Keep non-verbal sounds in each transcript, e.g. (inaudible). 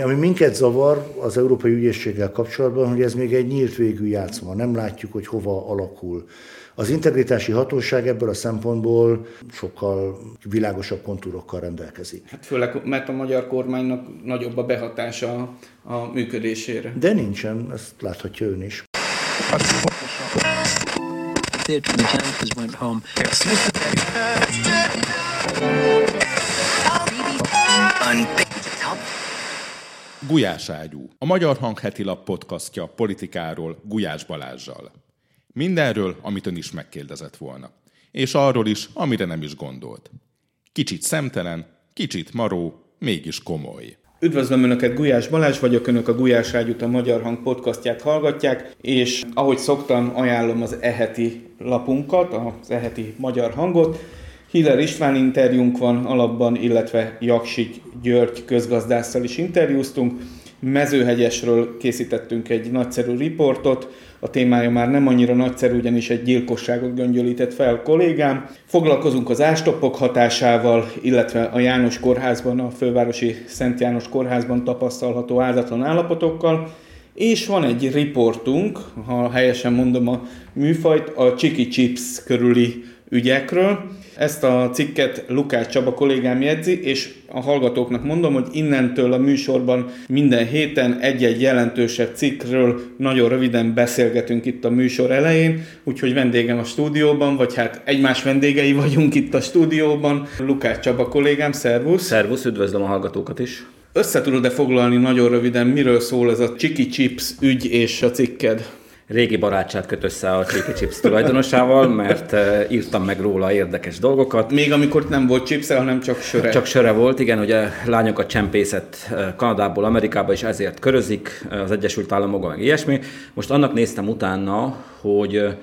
Ami minket zavar az Európai Ügyészséggel kapcsolatban, hogy ez még egy nyílt végű játszma, nem látjuk, hogy hova alakul. Az integritási hatóság ebből a szempontból sokkal világosabb kontúrokkal rendelkezik. Hát főleg, mert a magyar kormánynak nagyobb a behatása a működésére. De nincsen, ezt láthatja ön is. Gulyás ágyú. A Magyar Hang heti lap podcastja politikáról Gulyás Balázsjal. Mindenről, amit ön is megkérdezett volna. És arról is, amire nem is gondolt. Kicsit szemtelen, kicsit maró, mégis komoly. Üdvözlöm Önöket, Gulyás Balázs vagyok, Önök a Gulyás Ágyút a Magyar Hang podcastját hallgatják, és ahogy szoktam, ajánlom az eheti lapunkat, az eheti Magyar Hangot. Hiller István interjúnk van alapban, illetve Jaksik György közgazdásszal is interjúztunk. Mezőhegyesről készítettünk egy nagyszerű riportot, a témája már nem annyira nagyszerű, ugyanis egy gyilkosságot göngyölített fel kollégám. Foglalkozunk az ástopok hatásával, illetve a János Kórházban, a fővárosi Szent János Kórházban tapasztalható áldatlan állapotokkal, és van egy riportunk, ha helyesen mondom a műfajt, a Chiki Chips körüli ügyekről. Ezt a cikket Lukács Csaba kollégám jegyzi, és a hallgatóknak mondom, hogy innentől a műsorban minden héten egy-egy jelentősebb cikkről nagyon röviden beszélgetünk itt a műsor elején, úgyhogy vendégem a stúdióban, vagy hát egymás vendégei vagyunk itt a stúdióban. Lukács Csaba kollégám, szervusz! Szervusz, üdvözlöm a hallgatókat is! Össze tudod-e foglalni nagyon röviden, miről szól ez a Chiki Chips ügy és a cikked? Régi barátság köt össze a Cheeky Chips tulajdonosával, mert uh, írtam meg róla érdekes dolgokat. Még amikor nem volt chips hanem csak söre. Csak söre volt, igen, ugye lányokat csempészett Kanadából Amerikába, és ezért körözik az Egyesült Államokban, meg ilyesmi. Most annak néztem utána, hogy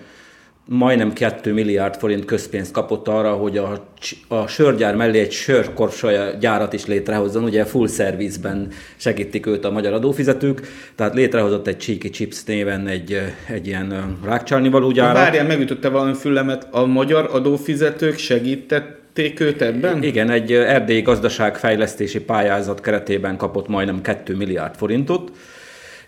majdnem 2 milliárd forint közpénzt kapott arra, hogy a, a sörgyár mellé egy sörkorsolya gyárat is létrehozzon, ugye full service-ben segítik őt a magyar adófizetők, tehát létrehozott egy Cheeky Chips néven egy, egy ilyen rákcsálni való gyárat. Várjál, megütötte valami fülemet, a magyar adófizetők segítették őt ebben? Igen, egy erdélyi gazdaságfejlesztési pályázat keretében kapott majdnem 2 milliárd forintot,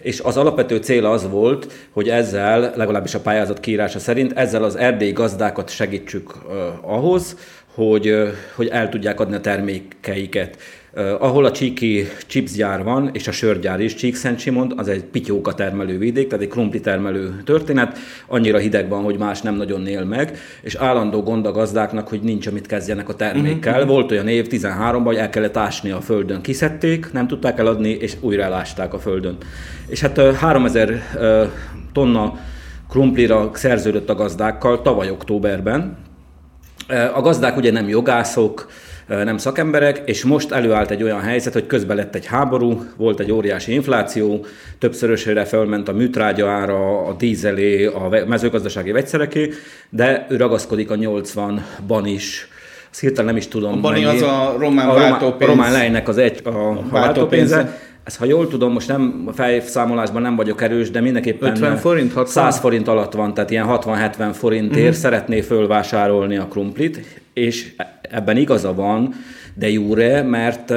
és az alapvető cél az volt, hogy ezzel, legalábbis a pályázat kiírása szerint, ezzel az erdélyi gazdákat segítsük ahhoz, hogy, hogy el tudják adni a termékeiket. Uh, ahol a Csíki chipsgyár van, és a sörgyár is, Csíkszent Simond, az egy pityóka termelő vidék, tehát egy krumpli termelő történet, annyira hideg van, hogy más nem nagyon él meg, és állandó gond a gazdáknak, hogy nincs, amit kezdjenek a termékkel. Mm-hmm. Volt olyan év 13-ban, hogy el kellett ásni a földön. Kiszedték, nem tudták eladni, és újra elásták a földön. És hát 3000 tonna krumplira szerződött a gazdákkal tavaly októberben. A gazdák ugye nem jogászok, nem szakemberek, és most előállt egy olyan helyzet, hogy közben lett egy háború, volt egy óriási infláció, többszörösére felment a műtrágya ára, a dízelé, a mezőgazdasági vegyszereké, de ő ragaszkodik a 80-ban is azt hirtelen nem is tudom. A bani mennyi. az a román a váltópénz. A román lejnek az egy, a, a váltópénze. Ez, ha jól tudom, most nem fejszámolásban nem vagyok erős, de mindenképpen 50 forint, 60? 100 forint alatt van, tehát ilyen 60-70 forintért mm-hmm. szeretné fölvásárolni a krumplit, és ebben igaza van, de jure, mert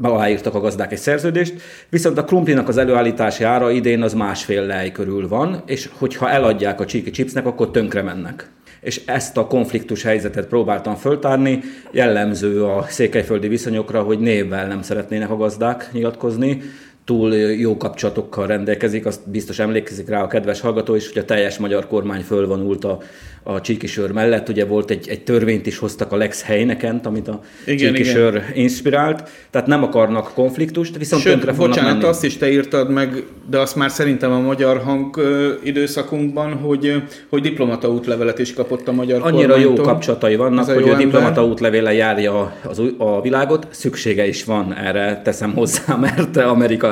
aláírtak a gazdák egy szerződést, viszont a krumplinak az előállítási ára idén az másfél lej körül van, és hogyha eladják a csíki chipsnek, akkor tönkre mennek és ezt a konfliktus helyzetet próbáltam föltárni. Jellemző a székelyföldi viszonyokra, hogy névvel nem szeretnének a gazdák nyilatkozni, túl jó kapcsolatokkal rendelkezik, azt biztos emlékezik rá a kedves hallgató is, hogy a teljes magyar kormány fölvonult a, a csíkisör mellett. Ugye volt egy, egy törvényt is hoztak a Lex Heinekent, amit a igen, csíkisör igen. inspirált, tehát nem akarnak konfliktust, viszont Sőt, tönkre bocsánat, menni. azt is te írtad meg, de azt már szerintem a magyar hang időszakunkban, hogy, hogy diplomata útlevelet is kapott a magyar Annyira kormánytól. jó kapcsolatai vannak, hogy a diplomata útlevéle járja az, a világot, szüksége is van erre, teszem hozzá, (laughs) mert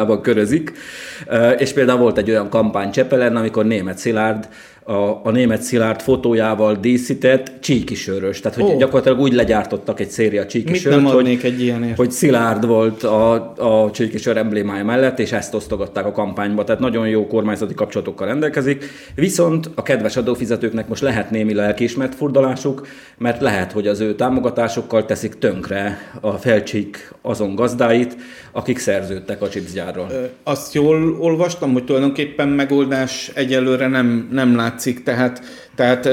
Amerikában körözik. És például volt egy olyan kampány Csepelen, amikor német Szilárd a, a német Szilárd fotójával díszített csíkisörös. Tehát, hogy Ó. gyakorlatilag úgy legyártottak egy széria csíkisört, hogy, egy ilyenért? hogy Szilárd volt a, a csíkisör emblémája mellett, és ezt osztogatták a kampányba. Tehát nagyon jó kormányzati kapcsolatokkal rendelkezik. Viszont a kedves adófizetőknek most lehet némi lelkiismert furdalásuk, mert lehet, hogy az ő támogatásokkal teszik tönkre a felcsík azon gazdáit, akik szerződtek a chipsgyárral. Ö, Azt jól olvastam, hogy tulajdonképpen megoldás egyelőre nem, nem látszik, tehát, tehát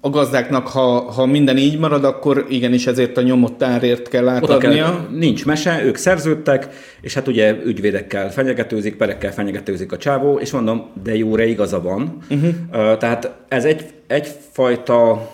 a gazdáknak, ha, ha minden így marad, akkor igenis ezért a nyomott árért kell átadnia. kell, nincs mese, ők szerződtek, és hát ugye ügyvédekkel fenyegetőzik, perekkel fenyegetőzik a csávó, és mondom, de jóre igaza van. Uh-huh. Tehát ez egy, egyfajta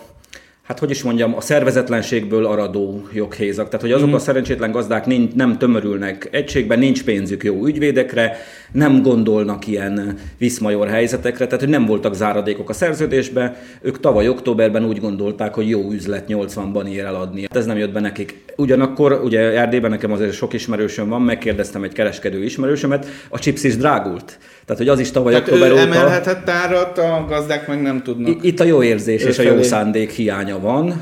hát hogy is mondjam, a szervezetlenségből aradó joghézak. Tehát, hogy azok a szerencsétlen gazdák nincs, nem tömörülnek egységben, nincs pénzük jó ügyvédekre, nem gondolnak ilyen viszmajor helyzetekre, tehát, hogy nem voltak záradékok a szerződésbe. Ők tavaly októberben úgy gondolták, hogy jó üzlet 80-ban ér eladni. Ez nem jött be nekik. Ugyanakkor, ugye Erdélyben nekem azért sok ismerősöm van, megkérdeztem egy kereskedő ismerősömet, a chips is drágult. Tehát, hogy az is tavaly Tehát október ő óta... emelhetett árat, a gazdák meg nem tudnak. Itt a jó érzés és a jó szándék hiánya van,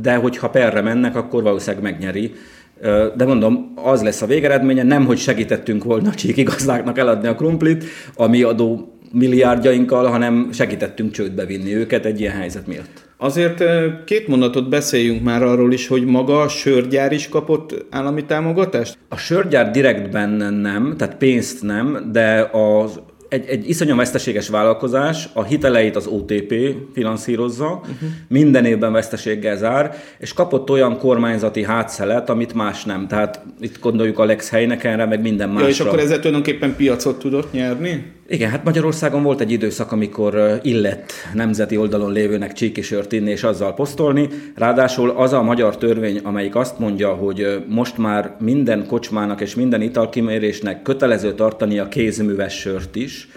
de hogyha perre mennek, akkor valószínűleg megnyeri. De mondom, az lesz a végeredménye, nem hogy segítettünk volna a csíki gazdáknak eladni a krumplit, a mi adó milliárdjainkkal, hanem segítettünk csődbe vinni őket egy ilyen helyzet miatt. Azért két mondatot beszéljünk már arról is, hogy maga a sörgyár is kapott állami támogatást? A sörgyár direktben nem, tehát pénzt nem, de az egy, egy iszonyú veszteséges vállalkozás, a hiteleit az OTP finanszírozza, uh-huh. minden évben veszteséggel zár, és kapott olyan kormányzati hátszelet, amit más nem. Tehát itt gondoljuk Alex Heinekenre, meg minden másra. Ja, és akkor ezzel tulajdonképpen piacot tudott nyerni? Igen, hát Magyarországon volt egy időszak, amikor illett nemzeti oldalon lévőnek csíkisört inni és azzal posztolni. Ráadásul az a magyar törvény, amelyik azt mondja, hogy most már minden kocsmának és minden italkimérésnek kötelező tartani a kézműves sört is,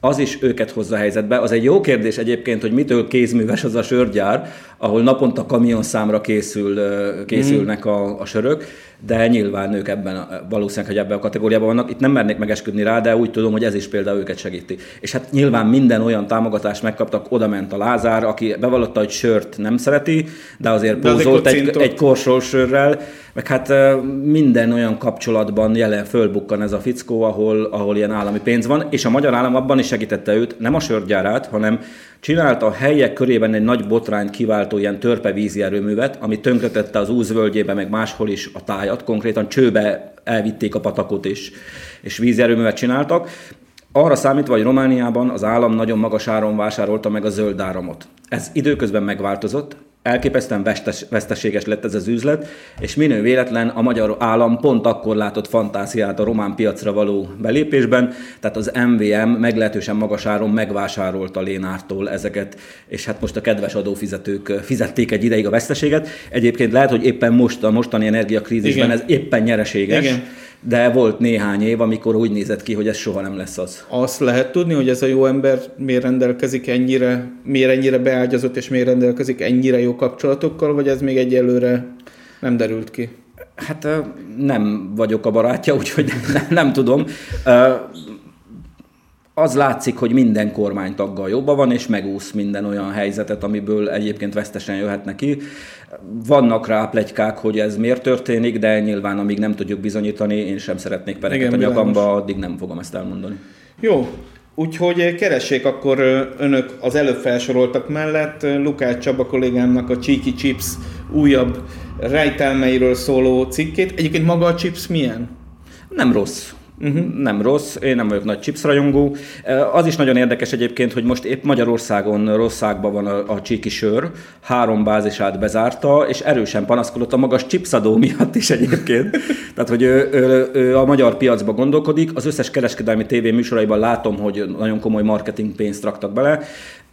az is őket hozza helyzetbe. Az egy jó kérdés egyébként, hogy mitől kézműves az a sörgyár, ahol naponta kamionszámra készül, készülnek a, a sörök, de nyilván ők ebben, valószínűleg, hogy ebben a kategóriában vannak. Itt nem mernék megesküdni rá, de úgy tudom, hogy ez is például őket segíti. És hát nyilván minden olyan támogatást megkaptak, oda ment a Lázár, aki bevallotta, hogy sört nem szereti, de azért De pózolt egy, egy korsós sörrel, meg hát minden olyan kapcsolatban jelen fölbukkan ez a fickó, ahol, ahol ilyen állami pénz van, és a magyar állam abban is segítette őt, nem a sörgyárát, hanem csinálta a helyek körében egy nagy botrányt kiváltó ilyen törpevízi erőművet, ami tönkretette az úzvölgyébe, meg máshol is a tájat, konkrétan csőbe elvitték a patakot és, és vízi erőművet csináltak. Arra számítva, hogy Romániában az állam nagyon magas áron vásárolta meg a zöld áramot. Ez időközben megváltozott, elképesztően vestes, veszteséges lett ez az üzlet, és minő véletlen a magyar állam pont akkor látott fantáziát a román piacra való belépésben, tehát az MVM meglehetősen magas áron megvásárolta Lénártól ezeket, és hát most a kedves adófizetők fizették egy ideig a veszteséget. Egyébként lehet, hogy éppen most a mostani energiakrízisben Igen. ez éppen nyereséges, Igen. De volt néhány év, amikor úgy nézett ki, hogy ez soha nem lesz az. Azt lehet tudni, hogy ez a jó ember miért rendelkezik ennyire, miért ennyire beágyazott, és miért rendelkezik ennyire jó kapcsolatokkal, vagy ez még egyelőre nem derült ki? Hát nem vagyok a barátja, úgyhogy (laughs) nem, nem, nem tudom. Az látszik, hogy minden kormánytaggal jobban van, és megúsz minden olyan helyzetet, amiből egyébként vesztesen jöhet neki. Vannak rá plegykák, hogy ez miért történik, de nyilván amíg nem tudjuk bizonyítani, én sem szeretnék pereket Igen, a nyakamba, világos. addig nem fogom ezt elmondani. Jó, úgyhogy keressék akkor önök az előbb felsoroltak mellett Lukács Csaba kollégámnak a Cheeky Chips újabb rejtelmeiről szóló cikkét. Egyébként maga a chips milyen? Nem rossz. Uh-huh. Nem rossz, én nem vagyok nagy chips rajongó. Az is nagyon érdekes egyébként, hogy most épp Magyarországon rosszákban van a, a csíki sör, három bázisát bezárta, és erősen panaszkodott a magas chipsadó miatt is egyébként. (laughs) Tehát, hogy ő, ő, ő a magyar piacba gondolkodik, az összes kereskedelmi tévé műsoraiban látom, hogy nagyon komoly marketing pénzt raktak bele.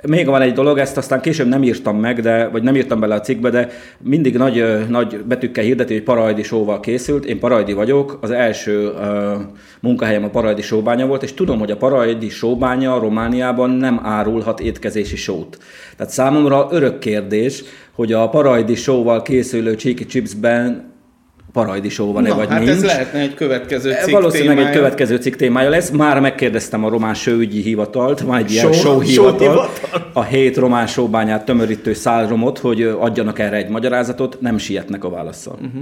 Még van egy dolog, ezt aztán később nem írtam meg, de, vagy nem írtam bele a cikkbe, de mindig nagy, nagy betűkkel hirdeti, hogy Parajdi sóval készült. Én Parajdi vagyok, az első uh, munkahelyem a Parajdi sóbánya volt, és tudom, hogy a Parajdi sóbánya Romániában nem árulhat étkezési sót. Tehát számomra örök kérdés, hogy a Parajdi sóval készülő Cheeky Chipsben parajdi show van-e, Na, vagy hát nincs. ez lehetne egy következő cikk Valószínűleg témája. egy következő cikk témája lesz. Már megkérdeztem a román sőügyi hivatalt, már egy ilyen Show- show, hivatal, a hét román showbányát tömörítő szálromot, hogy adjanak erre egy magyarázatot, nem sietnek a válaszsal. Uh-huh.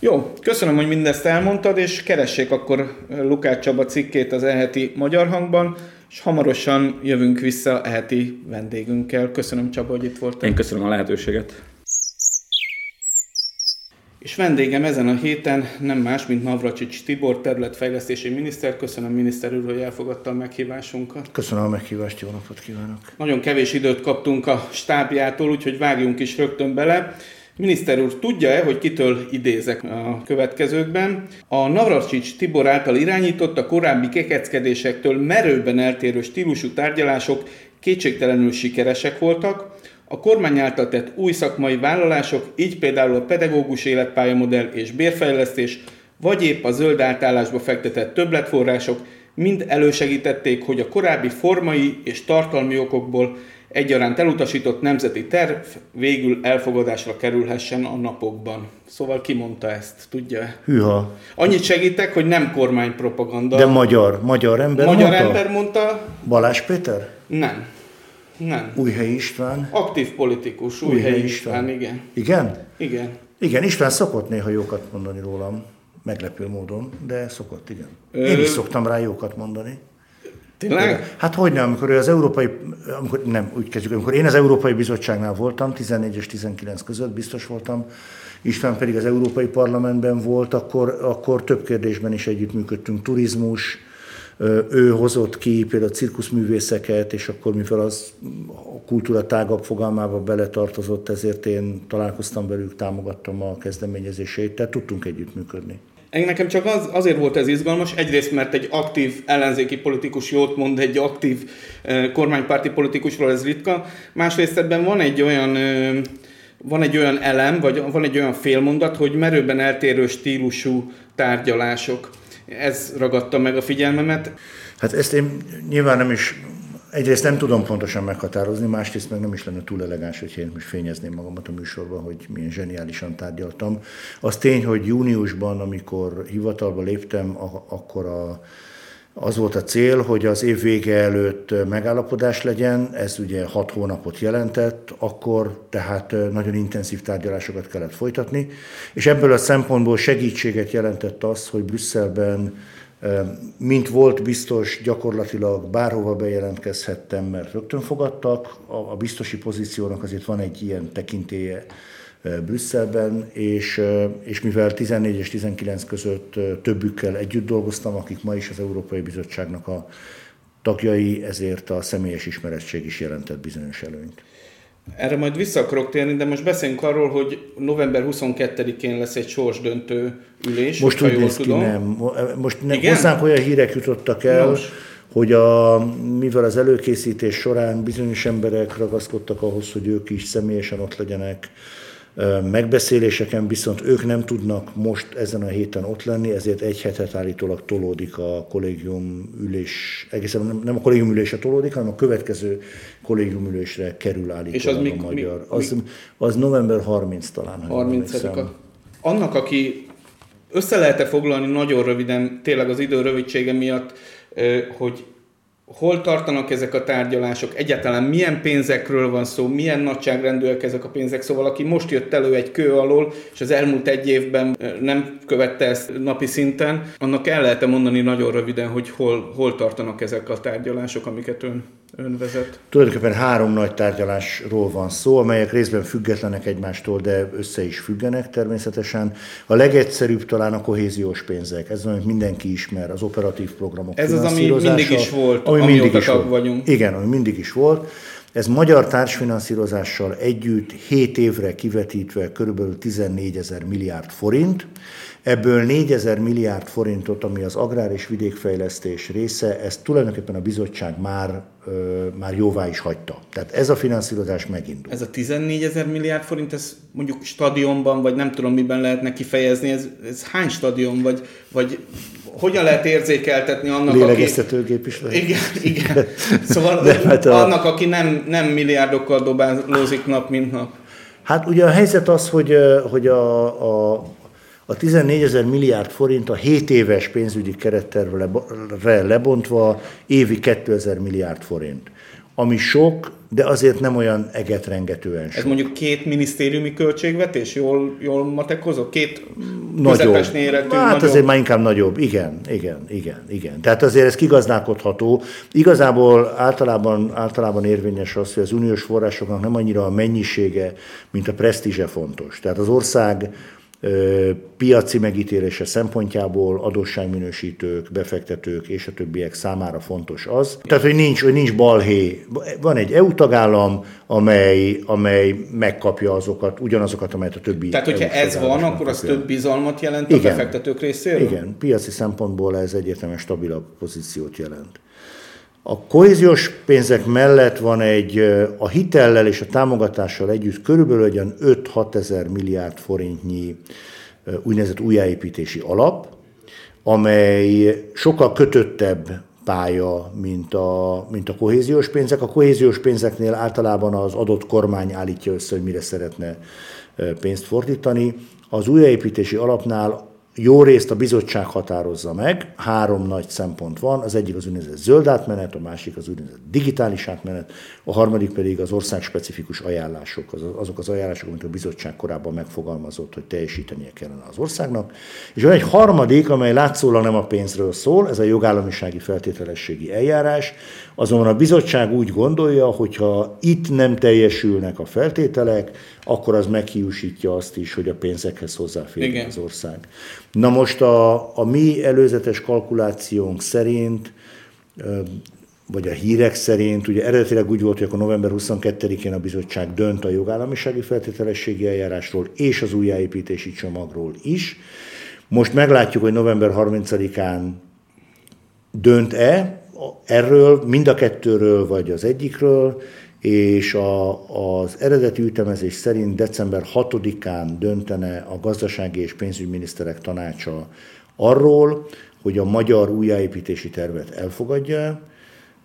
Jó, köszönöm, hogy mindezt elmondtad, és keressék akkor Lukács Csaba cikkét az eheti Magyar Hangban, és hamarosan jövünk vissza eheti vendégünkkel. Köszönöm Csaba, hogy itt voltál. Én köszönöm a lehetőséget. És vendégem ezen a héten nem más, mint Navracsics Tibor, területfejlesztési miniszter. Köszönöm miniszter úr, hogy elfogadta a meghívásunkat. Köszönöm a meghívást, jó napot kívánok! Nagyon kevés időt kaptunk a stábjától, úgyhogy vágjunk is rögtön bele. Miniszter úr, tudja-e, hogy kitől idézek a következőkben? A Navracsics Tibor által irányított a korábbi kekeckedésektől merőben eltérő stílusú tárgyalások kétségtelenül sikeresek voltak, a kormány által tett új szakmai vállalások, így például a pedagógus életpályamodell és bérfejlesztés, vagy épp a zöld átállásba fektetett többletforrások mind elősegítették, hogy a korábbi formai és tartalmi okokból egyaránt elutasított nemzeti terv végül elfogadásra kerülhessen a napokban. Szóval ki mondta ezt, tudja? Hűha, Annyit segítek, hogy nem kormánypropaganda. de magyar, magyar ember Magyar mondta? ember mondta, Balázs Péter? nem. Nem. Újhelyi István? Aktív politikus, Újhelyi István, igen. Igen? Igen. Igen, István szokott néha jókat mondani rólam, meglepő módon, de szokott, igen. Ö- Én is szoktam rá jókat mondani. Tényleg? Hát hogy nem, amikor ő az Európai, amikor, nem, úgy kezdjük, amikor én az Európai Bizottságnál voltam, 14 és 19 között biztos voltam, István pedig az Európai Parlamentben volt, akkor, akkor több kérdésben is együttműködtünk, turizmus, ő hozott ki például cirkuszművészeket, és akkor mivel az a kultúra tágabb fogalmába beletartozott, ezért én találkoztam velük, támogattam a kezdeményezését, tehát tudtunk együttműködni. Nekem csak az, azért volt ez izgalmas, egyrészt mert egy aktív ellenzéki politikus jót mond egy aktív eh, kormánypárti politikusról, ez ritka. Másrészt ebben van egy olyan van egy olyan elem, vagy van egy olyan félmondat, hogy merőben eltérő stílusú tárgyalások. Ez ragadta meg a figyelmemet. Hát ezt én nyilván nem is, egyrészt nem tudom pontosan meghatározni, másrészt meg nem is lenne túl elegáns, hogy én most fényezném magamat a műsorban, hogy milyen zseniálisan tárgyaltam. Az tény, hogy júniusban, amikor hivatalba léptem, akkor a, az volt a cél, hogy az év vége előtt megállapodás legyen, ez ugye hat hónapot jelentett, akkor tehát nagyon intenzív tárgyalásokat kellett folytatni, és ebből a szempontból segítséget jelentett az, hogy Brüsszelben mint volt biztos, gyakorlatilag bárhova bejelentkezhettem, mert rögtön fogadtak. A, biztosi pozíciónak azért van egy ilyen tekintélye Brüsszelben, és, és mivel 14 és 19 között többükkel együtt dolgoztam, akik ma is az Európai Bizottságnak a tagjai, ezért a személyes ismerettség is jelentett bizonyos előnyt. Erre majd vissza akarok térni, de most beszéljünk arról, hogy november 22-én lesz egy sorsdöntő ülés, Most úgy néz ki, tudom. nem. Mo- Most ne, Igen? hozzánk olyan hírek jutottak el, Nos. hogy a, mivel az előkészítés során bizonyos emberek ragaszkodtak ahhoz, hogy ők is személyesen ott legyenek, megbeszéléseken viszont ők nem tudnak most ezen a héten ott lenni, ezért egy hetet állítólag tolódik a kollégium ülés, egészen nem, a kollégium ülésre tolódik, hanem a következő kollégium ülésre kerül állítólag És az a mi- magyar. mi- az, az november 30 talán. ha jól 30 emlékszem. -a. Annak, aki össze lehet-e foglalni nagyon röviden, tényleg az idő rövidsége miatt, hogy hol tartanak ezek a tárgyalások, egyáltalán milyen pénzekről van szó, milyen nagyságrendűek ezek a pénzek, szóval aki most jött elő egy kő alól, és az elmúlt egy évben nem követte ezt napi szinten, annak el lehet mondani nagyon röviden, hogy hol, hol tartanak ezek a tárgyalások, amiket ön, ön vezet. Tulajdonképpen három nagy tárgyalásról van szó, amelyek részben függetlenek egymástól, de össze is függenek természetesen. A legegyszerűbb talán a kohéziós pénzek, ez amit mindenki ismer, az operatív programok Ez az, ami mindig is volt, ami amióta mindig is volt. vagyunk. Igen, ami mindig is volt. Ez magyar társfinanszírozással együtt 7 évre kivetítve körülbelül 14 ezer milliárd forint. Ebből 4 ezer milliárd forintot, ami az agrár és vidékfejlesztés része, ezt tulajdonképpen a bizottság már, ö, már jóvá is hagyta. Tehát ez a finanszírozás megindul. Ez a 14 ezer milliárd forint, ez mondjuk stadionban, vagy nem tudom miben lehetne kifejezni, ez, ez hány stadion, vagy, vagy hogyan lehet érzékeltetni annak. Lélegeztetőgép is lehet. Igen, (laughs) igen. Szóval De hát a- annak, aki nem, nem milliárdokkal dobálózik nap, mint nap. Hát ugye a helyzet az, hogy, hogy a, a, a 14 ezer milliárd forint a 7 éves pénzügyi kerettervre lebontva évi 2000 milliárd forint ami sok, de azért nem olyan egetrengetően sok. Ez mondjuk két minisztériumi költségvetés? Jól, jól matekozok? Két nagyobb. méretű? Hát nagyobb. azért már inkább nagyobb. Igen, igen, igen, igen. Tehát azért ez kigazdálkodható. Igazából általában, általában érvényes az, hogy az uniós forrásoknak nem annyira a mennyisége, mint a presztízse fontos. Tehát az ország piaci megítélése szempontjából adósságminősítők, befektetők és a többiek számára fontos az. Tehát, hogy nincs, hogy nincs balhé. Van egy EU tagállam, amely, amely megkapja azokat, ugyanazokat, amelyet a többi Tehát, hogyha EU ez van, akkor az több bizalmat jelent Igen. a befektetők részéről? Igen, piaci szempontból ez egyértelműen stabilabb pozíciót jelent. A kohéziós pénzek mellett van egy, a hitellel és a támogatással együtt körülbelül 5-6 ezer milliárd forintnyi úgynevezett újjáépítési alap, amely sokkal kötöttebb pálya, mint a, mint a kohéziós pénzek. A kohéziós pénzeknél általában az adott kormány állítja össze, hogy mire szeretne pénzt fordítani. Az újjáépítési alapnál jó részt a bizottság határozza meg, három nagy szempont van, az egyik az úgynevezett zöld átmenet, a másik az úgynevezett digitális átmenet, a harmadik pedig az ország specifikus ajánlások, azok az ajánlások, amit a bizottság korábban megfogalmazott, hogy teljesítenie kellene az országnak. És van egy harmadik, amely látszólag nem a pénzről szól, ez a jogállamisági feltételességi eljárás, azonban a bizottság úgy gondolja, hogy ha itt nem teljesülnek a feltételek, akkor az meghiúsítja azt is, hogy a pénzekhez hozzáférjen az ország. Na most a, a mi előzetes kalkulációnk szerint, vagy a hírek szerint, ugye eredetileg úgy volt, hogy akkor november 22-én a bizottság dönt a jogállamisági feltételességi eljárásról és az újjáépítési csomagról is. Most meglátjuk, hogy november 30-án dönt-e erről, mind a kettőről, vagy az egyikről, és a, az eredeti ütemezés szerint december 6-án döntene a gazdasági és pénzügyminiszterek tanácsa arról, hogy a magyar újjáépítési tervet elfogadja,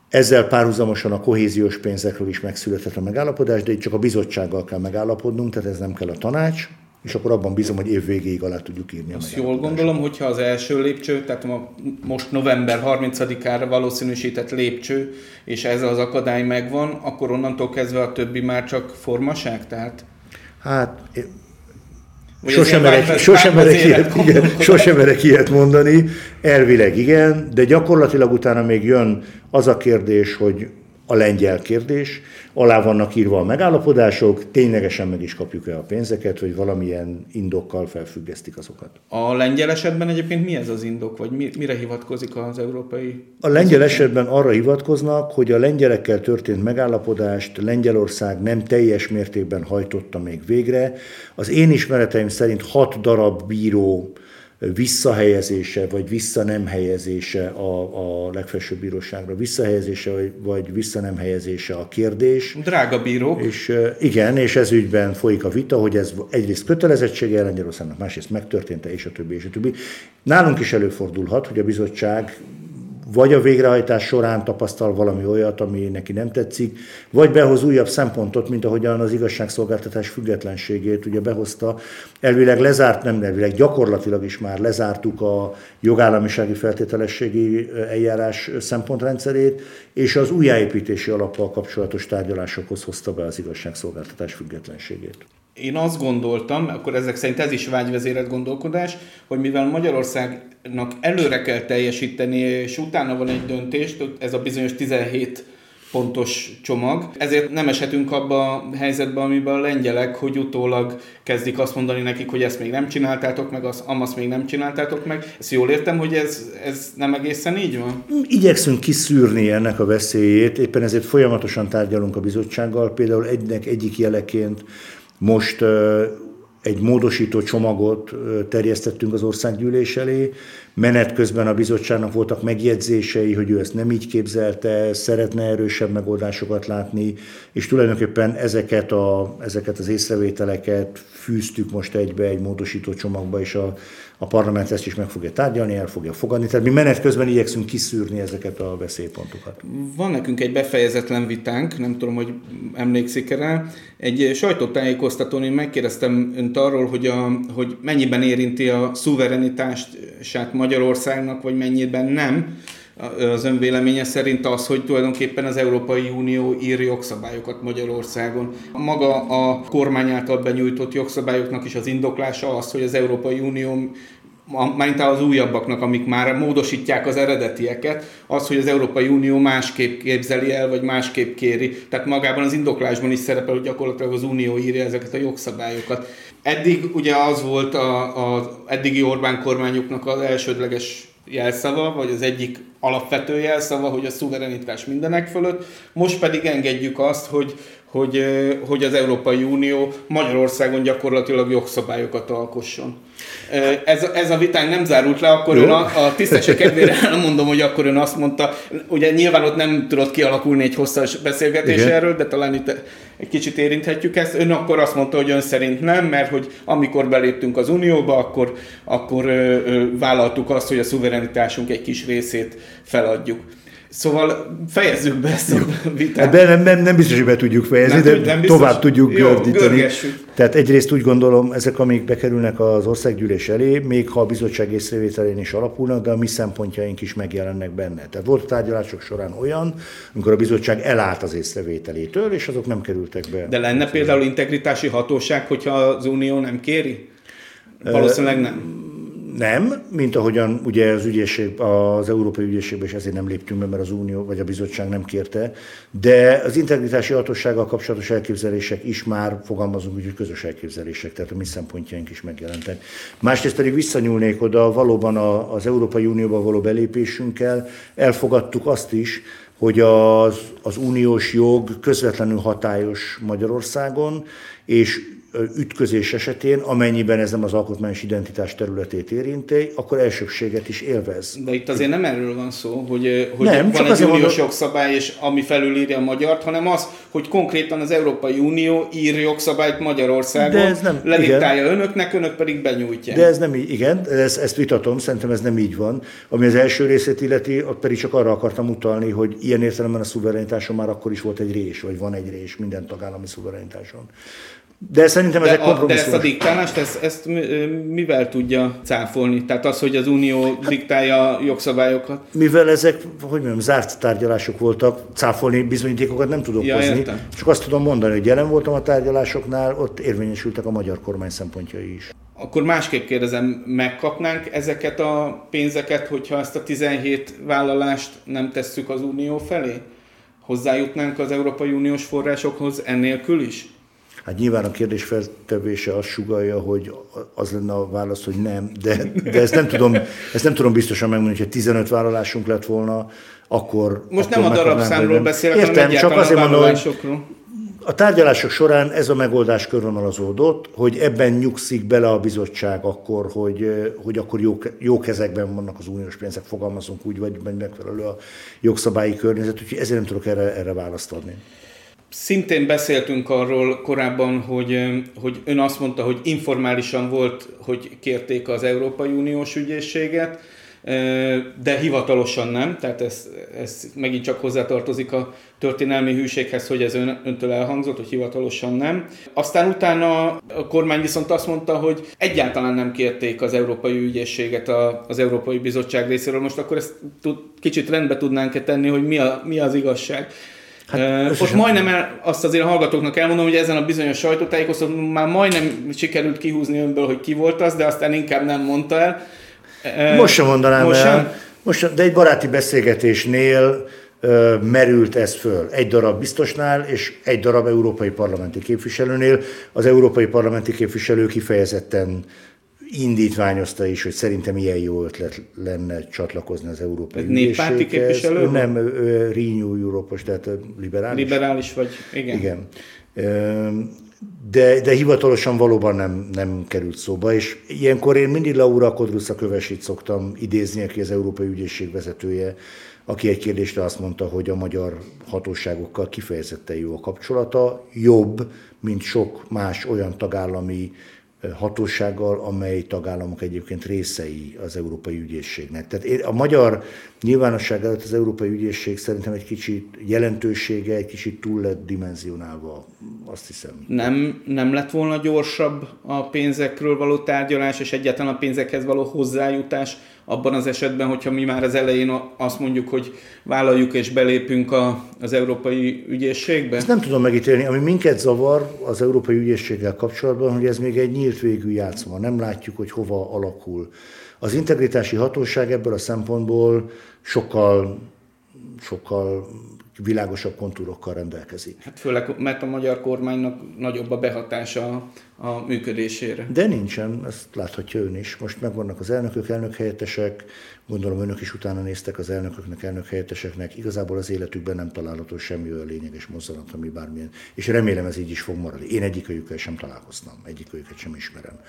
ezzel párhuzamosan a kohéziós pénzekről is megszületett a megállapodás, de itt csak a bizottsággal kell megállapodnunk, tehát ez nem kell a tanács és akkor abban bízom, hogy év végéig alá tudjuk írni. Azt jól gondolom, hogyha az első lépcső, tehát a most november 30-ára valószínűsített lépcső, és ez az akadály megvan, akkor onnantól kezdve a többi már csak formaság? Tehát... Hát sosem merek, sosem, merek ilyet, igen, sosem merek ilyet mondani, elvileg igen, de gyakorlatilag utána még jön az a kérdés, hogy a lengyel kérdés, alá vannak írva a megállapodások, ténylegesen meg is kapjuk-e a pénzeket, vagy valamilyen indokkal felfüggesztik azokat. A lengyel esetben egyébként mi ez az indok, vagy mire hivatkozik az európai? A lengyel esetben arra hivatkoznak, hogy a lengyelekkel történt megállapodást Lengyelország nem teljes mértékben hajtotta még végre. Az én ismereteim szerint hat darab bíró visszahelyezése, vagy vissza nem helyezése a, a legfelsőbb bíróságra, visszahelyezése, vagy, vagy vissza nem helyezése a kérdés. Drága bírók. És igen, és ez ügyben folyik a vita, hogy ez egyrészt kötelezettsége Lengyelországnak, másrészt megtörtént-e, és a többi, és a többi. Nálunk is előfordulhat, hogy a bizottság vagy a végrehajtás során tapasztal valami olyat, ami neki nem tetszik, vagy behoz újabb szempontot, mint ahogyan az igazságszolgáltatás függetlenségét ugye behozta. Elvileg lezárt, nem elvileg, gyakorlatilag is már lezártuk a jogállamisági feltételességi eljárás szempontrendszerét, és az újjáépítési alappal kapcsolatos tárgyalásokhoz hozta be az igazságszolgáltatás függetlenségét én azt gondoltam, akkor ezek szerint ez is vágyvezérelt gondolkodás, hogy mivel Magyarországnak előre kell teljesíteni, és utána van egy döntés, ez a bizonyos 17 pontos csomag. Ezért nem eshetünk abba a helyzetbe, amiben a lengyelek, hogy utólag kezdik azt mondani nekik, hogy ezt még nem csináltátok meg, az amasz még nem csináltátok meg. Ezt jól értem, hogy ez, ez nem egészen így van? Igyekszünk kiszűrni ennek a veszélyét, éppen ezért folyamatosan tárgyalunk a bizottsággal. Például egynek egyik jeleként most egy módosító csomagot terjesztettünk az országgyűlés elé, Menet közben a bizottságnak voltak megjegyzései, hogy ő ezt nem így képzelte, szeretne erősebb megoldásokat látni, és tulajdonképpen ezeket, a, ezeket az észrevételeket fűztük most egybe egy módosító csomagba, és a, a parlament ezt is meg fogja tárgyalni, el fogja fogadni. Tehát mi menet közben igyekszünk kiszűrni ezeket a veszélypontokat. Van nekünk egy befejezetlen vitánk, nem tudom, hogy emlékszik rá. Egy sajtótájékoztatón én megkérdeztem önt arról, hogy, a, hogy mennyiben érinti a szuverenitást Magyarországnak, vagy mennyiben nem az ön szerint az, hogy tulajdonképpen az Európai Unió ír jogszabályokat Magyarországon. Maga a kormány által benyújtott jogszabályoknak is az indoklása az, hogy az Európai Unió mint az újabbaknak, amik már módosítják az eredetieket, az, hogy az Európai Unió másképp képzeli el, vagy másképp kéri. Tehát magában az indoklásban is szerepel, hogy gyakorlatilag az Unió írja ezeket a jogszabályokat. Eddig ugye az volt a, a eddigi Orbán kormányoknak az elsődleges jelszava, vagy az egyik alapvető jelszava, hogy a szuverenitás mindenek fölött. Most pedig engedjük azt, hogy, hogy, hogy az Európai Unió Magyarországon gyakorlatilag jogszabályokat alkosson. Ez, ez a vitánk nem zárult le, akkor ön a, a tisztesség kedvére (laughs) elmondom, hogy akkor ön azt mondta, ugye nyilván ott nem tudott kialakulni egy hosszas beszélgetés Igen. erről, de talán itt egy kicsit érinthetjük ezt. Ön akkor azt mondta, hogy ön szerint nem, mert hogy amikor beléptünk az Unióba, akkor, akkor ö, ö, vállaltuk azt, hogy a szuverenitásunk egy kis részét feladjuk. Szóval fejezzük be ezt a vitát. Hát nem, nem, nem biztos, hogy be tudjuk fejezni, nem, de nem tovább tudjuk Jó, gördíteni. Görgessük. Tehát egyrészt úgy gondolom, ezek, amik bekerülnek az országgyűlés elé, még ha a bizottság észrevételén is alapulnak, de a mi szempontjaink is megjelennek benne. Tehát volt a tárgyalások során olyan, amikor a bizottság elállt az észrevételétől, és azok nem kerültek be. De lenne például integritási hatóság, hogyha az Unió nem kéri? Valószínűleg nem. Nem, mint ahogyan ugye az ügyészség, az Európai Ügyészségben is ezért nem léptünk be, mert az Unió vagy a bizottság nem kérte, de az integritási hatósággal kapcsolatos elképzelések is már fogalmazunk úgy, hogy közös elképzelések, tehát a mi szempontjaink is megjelentek. Másrészt pedig visszanyúlnék oda, valóban az Európai Unióba való belépésünkkel elfogadtuk azt is, hogy az, az uniós jog közvetlenül hatályos Magyarországon, és ütközés esetén, amennyiben ez nem az alkotmányos identitás területét érinti, akkor elsőbséget is élvez. De itt azért nem erről van szó, hogy, hogy nem, van egy uniós mondom... jogszabály, és ami felülírja a magyart, hanem az, hogy konkrétan az Európai Unió ír jogszabályt Magyarországon, De ez nem, lediktálja igen. önöknek, önök pedig benyújtják. De ez nem így, igen, ezt, ezt vitatom, szerintem ez nem így van. Ami az első részét illeti, ott pedig csak arra akartam utalni, hogy ilyen értelemben a szuverenitáson már akkor is volt egy rés, vagy van egy rés minden tagállami szuverenitáson. De szerintem ezek de, a, de ezt a diktálást, ezt, ezt mivel tudja cáfolni? Tehát az, hogy az Unió diktálja jogszabályokat? Mivel ezek, hogy mondjam, zárt tárgyalások voltak, cáfolni bizonyítékokat nem tudok ja, hozni. Értem. Csak azt tudom mondani, hogy jelen voltam a tárgyalásoknál, ott érvényesültek a magyar kormány szempontjai is. Akkor másképp kérdezem, megkapnánk ezeket a pénzeket, hogyha ezt a 17 vállalást nem tesszük az Unió felé? Hozzájutnánk az Európai Uniós forrásokhoz ennélkül is? Hát nyilván a kérdés feltevése azt sugalja, hogy az lenne a válasz, hogy nem, de, de ezt, nem tudom, ezt nem tudom biztosan megmondani, hogy 15 vállalásunk lett volna, akkor... Most akkor nem a darabszámról beszélek, Értem, hanem csak azért mondom, hogy a tárgyalások során ez a megoldás körvonalazódott, hogy ebben nyugszik bele a bizottság akkor, hogy, hogy akkor jó, jó kezekben vannak az uniós pénzek, fogalmazunk úgy, vagy megfelelő a jogszabályi környezet, úgyhogy ezért nem tudok erre, erre választ adni. Szintén beszéltünk arról korábban, hogy, hogy ön azt mondta, hogy informálisan volt, hogy kérték az Európai Uniós ügyészséget, de hivatalosan nem, tehát ez, ez megint csak hozzátartozik a történelmi hűséghez, hogy ez ön, öntől elhangzott, hogy hivatalosan nem. Aztán utána a kormány viszont azt mondta, hogy egyáltalán nem kérték az Európai Ügyészséget az Európai Bizottság részéről. Most akkor ezt kicsit rendbe tudnánk-e tenni, hogy mi, a, mi az igazság. Hát, Ott majdnem el, azt azért a hallgatóknak elmondom, hogy ezen a bizonyos sajtótájékoztatón már majdnem sikerült kihúzni önből, hogy ki volt az, de aztán inkább nem mondta el. Most sem mondanám Most el. Sem? Most, de egy baráti beszélgetésnél merült ez föl. Egy darab biztosnál, és egy darab európai parlamenti képviselőnél. Az európai parlamenti képviselő kifejezetten indítványozta is, hogy szerintem ilyen jó ötlet lenne csatlakozni az Európai Néppárti képviselő? Nem, Renew Europe, tehát liberális. Liberális vagy, igen. Igen. de, de hivatalosan valóban nem, nem került szóba, és ilyenkor én mindig Laura Kodrusa kövesit szoktam idézni, aki az Európai Ügyészség vezetője, aki egy kérdésre azt mondta, hogy a magyar hatóságokkal kifejezetten jó a kapcsolata, jobb, mint sok más olyan tagállami hatósággal, amely tagállamok egyébként részei az Európai Ügyészségnek. Tehát a magyar nyilvánosság előtt az Európai Ügyészség szerintem egy kicsit jelentősége, egy kicsit túl lett dimenzionálva, azt hiszem. Nem, nem lett volna gyorsabb a pénzekről való tárgyalás, és egyáltalán a pénzekhez való hozzájutás abban az esetben, hogyha mi már az elején azt mondjuk, hogy vállaljuk és belépünk a, az Európai Ügyészségbe? Ezt nem tudom megítélni. Ami minket zavar az Európai Ügyészséggel kapcsolatban, hogy ez még egy nyílt végű játszma. Nem látjuk, hogy hova alakul. Az integritási hatóság ebből a szempontból sokkal, sokkal világosabb kontúrokkal rendelkezik. Hát főleg, mert a magyar kormánynak nagyobb a behatása a működésére. De nincsen, ezt láthatja ön is. Most megvannak az elnökök, elnökhelyettesek, gondolom önök is utána néztek az elnököknek, elnökhelyetteseknek. Igazából az életükben nem található semmi olyan lényeges mozzanat, ami bármilyen. És remélem ez így is fog maradni. Én egyikőjükkel sem találkoztam, egyikőjüket sem ismerem.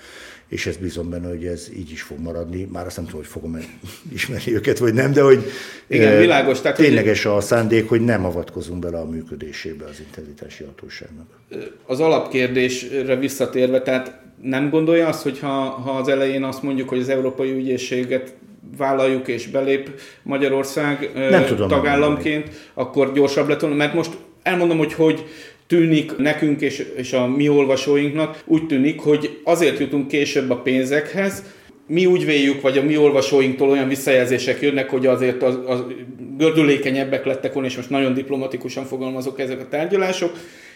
És ez bízom benne, hogy ez így is fog maradni. Már azt nem tudom, hogy fogom (laughs) ismerni őket, vagy nem, de hogy Igen, e, világos, tehát, tényleges a szándék, hogy nem avatkozunk bele a működésébe az integritási hatóságnak. Az alapkérdésre visszatérve, tehát nem gondolja azt, hogy ha, ha az elején azt mondjuk, hogy az Európai Ügyészséget vállaljuk és belép Magyarország nem tudom tagállamként, nem akkor gyorsabb lett volna, mert most elmondom, hogy hogy tűnik nekünk és, és a mi olvasóinknak, úgy tűnik, hogy azért jutunk később a pénzekhez, mi úgy véljük, vagy a mi olvasóinktól olyan visszajelzések jönnek, hogy azért az, az gördülékenyebbek lettek volna, és most nagyon diplomatikusan fogalmazok ezek a tárgyalások,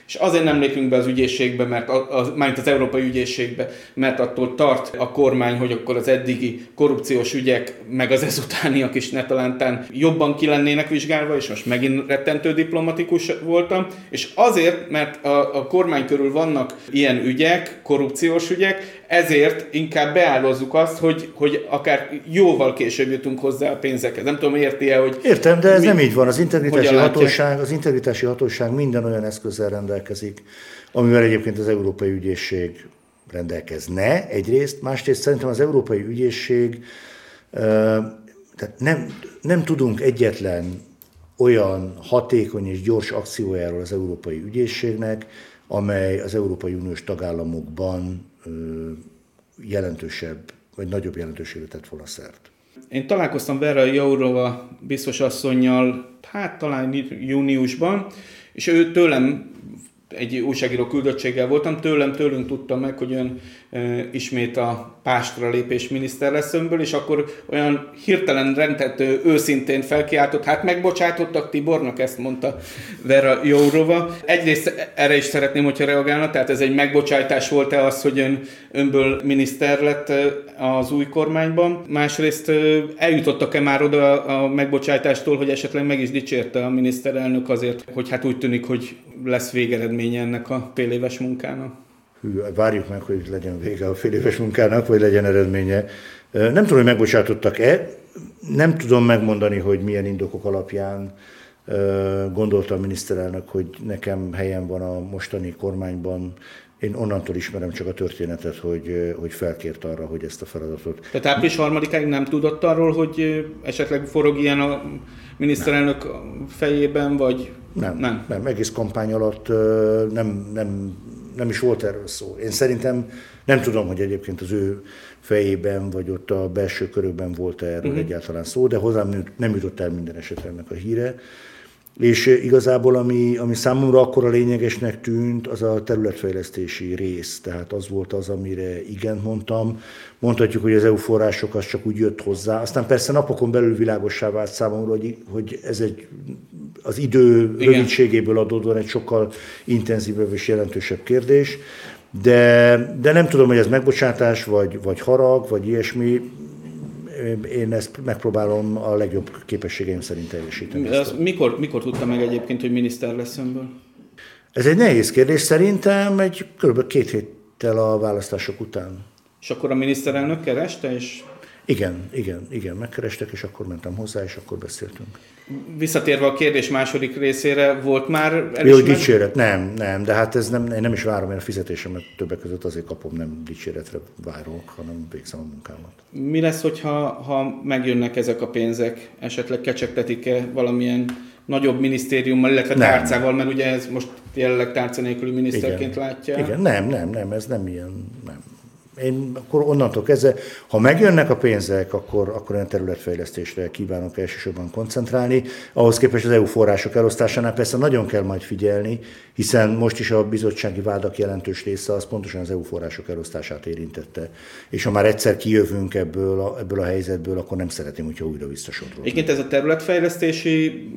és azért nem lépünk be az ügyészségbe, mert a, a, mármint az Európai Ügyészségbe, mert attól tart a kormány, hogy akkor az eddigi korrupciós ügyek, meg az ezutániak is netalántán jobban ki lennének vizsgálva, és most megint rettentő diplomatikus voltam, és azért, mert a, a kormány körül vannak ilyen ügyek, korrupciós ügyek, ezért inkább beállozzuk azt, hogy, hogy akár jóval később jutunk hozzá a pénzekhez. Nem tudom, érti-e, hogy... Értem, de ez mi, nem így van. Az integritási, hatóság, az integritási hatóság minden olyan eszközzel rendelkezik, amivel egyébként az Európai Ügyészség rendelkezne egyrészt, másrészt szerintem az Európai Ügyészség, tehát nem, nem tudunk egyetlen olyan hatékony és gyors akciójáról az Európai Ügyészségnek, amely az Európai Uniós tagállamokban jelentősebb, vagy nagyobb jelentőségre tett volna szert. Én találkoztam Vera Jourova biztos asszonynal, hát talán júniusban, és ő tőlem egy újságíró küldöttséggel voltam, tőlem, tőlünk tudtam meg, hogy ön ismét a pástra lépés miniszter lesz önből, és akkor olyan hirtelen rendető, őszintén felkiáltott, hát megbocsátottak Tibornak, ezt mondta Vera Jourova. Egyrészt erre is szeretném, hogyha reagálna, tehát ez egy megbocsátás volt-e az, hogy ön, önből miniszter lett az új kormányban. Másrészt eljutottak-e már oda a megbocsátástól, hogy esetleg meg is dicsérte a miniszterelnök azért, hogy hát úgy tűnik, hogy lesz végeredménye ennek a fél munkának? Várjuk meg, hogy legyen vége a fél éves munkának, vagy legyen eredménye. Nem tudom, hogy megbocsátottak-e, nem tudom megmondani, hogy milyen indokok alapján gondolta a miniszterelnök, hogy nekem helyem van a mostani kormányban. Én onnantól ismerem csak a történetet, hogy, hogy felkért arra, hogy ezt a feladatot. Tehát április harmadikáig nem tudott arról, hogy esetleg forog ilyen a miniszterelnök nem. fejében, vagy nem, nem. nem. Egész kampány alatt nem, nem, nem is volt erről szó. Én szerintem nem tudom, hogy egyébként az ő fejében, vagy ott a belső körökben volt -e erről uh-huh. egyáltalán szó, de hozzám nem jutott el minden esetre ennek a híre. És igazából, ami, ami számomra akkor a lényegesnek tűnt, az a területfejlesztési rész. Tehát az volt az, amire igen mondtam. Mondhatjuk, hogy az EU források az csak úgy jött hozzá. Aztán persze napokon belül világossá vált számomra, hogy, hogy ez egy az idő igen. rövidségéből adódóan egy sokkal intenzívebb és jelentősebb kérdés. De, de nem tudom, hogy ez megbocsátás, vagy, vagy harag, vagy ilyesmi én ezt megpróbálom a legjobb képességeim szerint teljesíteni. De mikor, mikor tudta meg egyébként, hogy miniszter lesz önből? Ez egy nehéz kérdés. Szerintem egy kb. két héttel a választások után. És akkor a miniszterelnök kereste, és Igen, igen, igen, megkerestek, és akkor mentem hozzá, és akkor beszéltünk. Visszatérve a kérdés második részére, volt már elismerő? Jó, dicséret, nem, nem, de hát ez nem, én nem is várom, én a fizetésemet többek között azért kapom, nem dicséretre várok, hanem végzem a munkámat. Mi lesz, hogyha ha megjönnek ezek a pénzek, esetleg kecsegtetik-e valamilyen nagyobb minisztériummal, illetve nem. tárcával, mert ugye ez most jelenleg tárca nélküli miniszterként Igen. látja. Igen, nem, nem, nem, ez nem ilyen, nem én akkor onnantól kezdve, ha megjönnek a pénzek, akkor, akkor olyan területfejlesztésre kívánok elsősorban koncentrálni. Ahhoz képest az EU források elosztásánál persze nagyon kell majd figyelni, hiszen most is a bizottsági vádak jelentős része az pontosan az EU források elosztását érintette. És ha már egyszer kijövünk ebből a, ebből a helyzetből, akkor nem szeretném, hogyha újra visszasodrunk. Egyébként ez a területfejlesztési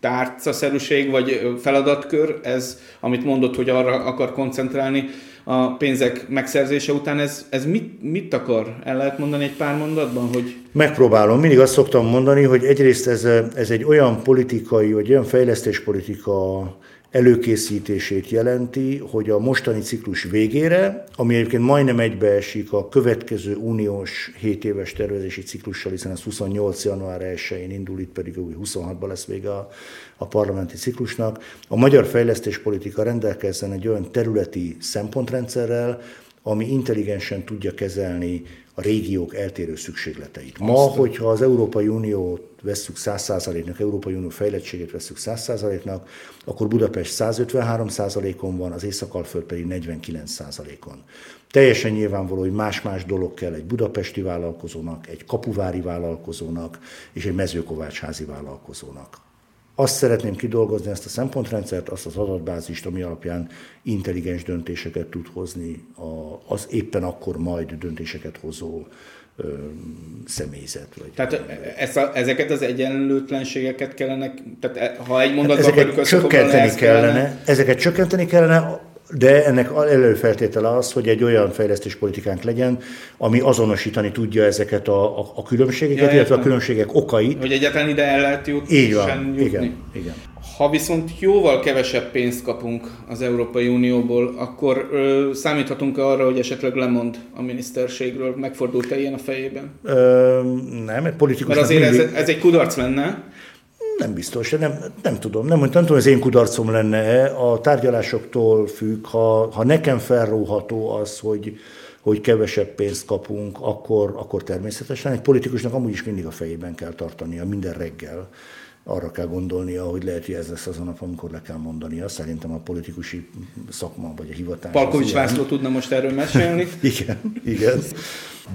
tárcaszerűség vagy feladatkör, ez, amit mondott, hogy arra akar koncentrálni, a pénzek megszerzése után ez, ez mit, mit akar? El lehet mondani egy pár mondatban, hogy... Megpróbálom. Mindig azt szoktam mondani, hogy egyrészt ez, ez egy olyan politikai, vagy olyan fejlesztéspolitika előkészítését jelenti, hogy a mostani ciklus végére, ami egyébként majdnem egybeesik a következő uniós 7 éves tervezési ciklussal, hiszen ez 28. január 1-én indul, itt pedig új 26-ban lesz vége a, a parlamenti ciklusnak, a magyar fejlesztéspolitika rendelkezzen egy olyan területi szempontrendszerrel, ami intelligensen tudja kezelni a régiók eltérő szükségleteit. Ma, hogyha az Európai Uniót vesszük 100%-nak, Európai Unió fejlettségét vesszük 100%-nak, akkor Budapest 153%-on van, az Észak-Alföld pedig 49%-on. Teljesen nyilvánvaló, hogy más-más dolog kell egy budapesti vállalkozónak, egy kapuvári vállalkozónak és egy mezőkovácsházi vállalkozónak. Azt szeretném kidolgozni, ezt a szempontrendszert, azt az adatbázist, ami alapján intelligens döntéseket tud hozni az éppen akkor majd döntéseket hozó személyzet. Vagy tehát ezt a, ezeket az egyenlőtlenségeket kellene, tehát e, ha egy mondatban ezeket csökkenteni kellene, kellene, ezeket csökkenteni kellene, de ennek előfeltétele az, hogy egy olyan fejlesztéspolitikánk legyen, ami azonosítani tudja ezeket a, a, a különbségeket, ja, illetve a különbségek okai. Hogy egyáltalán ide el lehet jutni. Így van, jutni. igen, igen. Ha viszont jóval kevesebb pénzt kapunk az Európai Unióból, akkor ö, számíthatunk arra, hogy esetleg lemond a miniszterségről? Megfordult-e ilyen a fejében? Ö, nem, egy politikus. Mert azért mindig... ez, ez egy kudarc lenne. Nem biztos, nem, nem tudom. Nem, nem tudom, ez én kudarcom lenne A tárgyalásoktól függ, ha, ha nekem felróható az, hogy, hogy kevesebb pénzt kapunk, akkor, akkor természetesen egy politikusnak amúgy is mindig a fejében kell tartania, minden reggel arra kell gondolnia, hogy lehet, hogy ez lesz az a nap, amikor le kell mondania. Szerintem a politikusi szakma vagy a hivatás. Palkovics László tudna most erről mesélni. (laughs) igen, igen.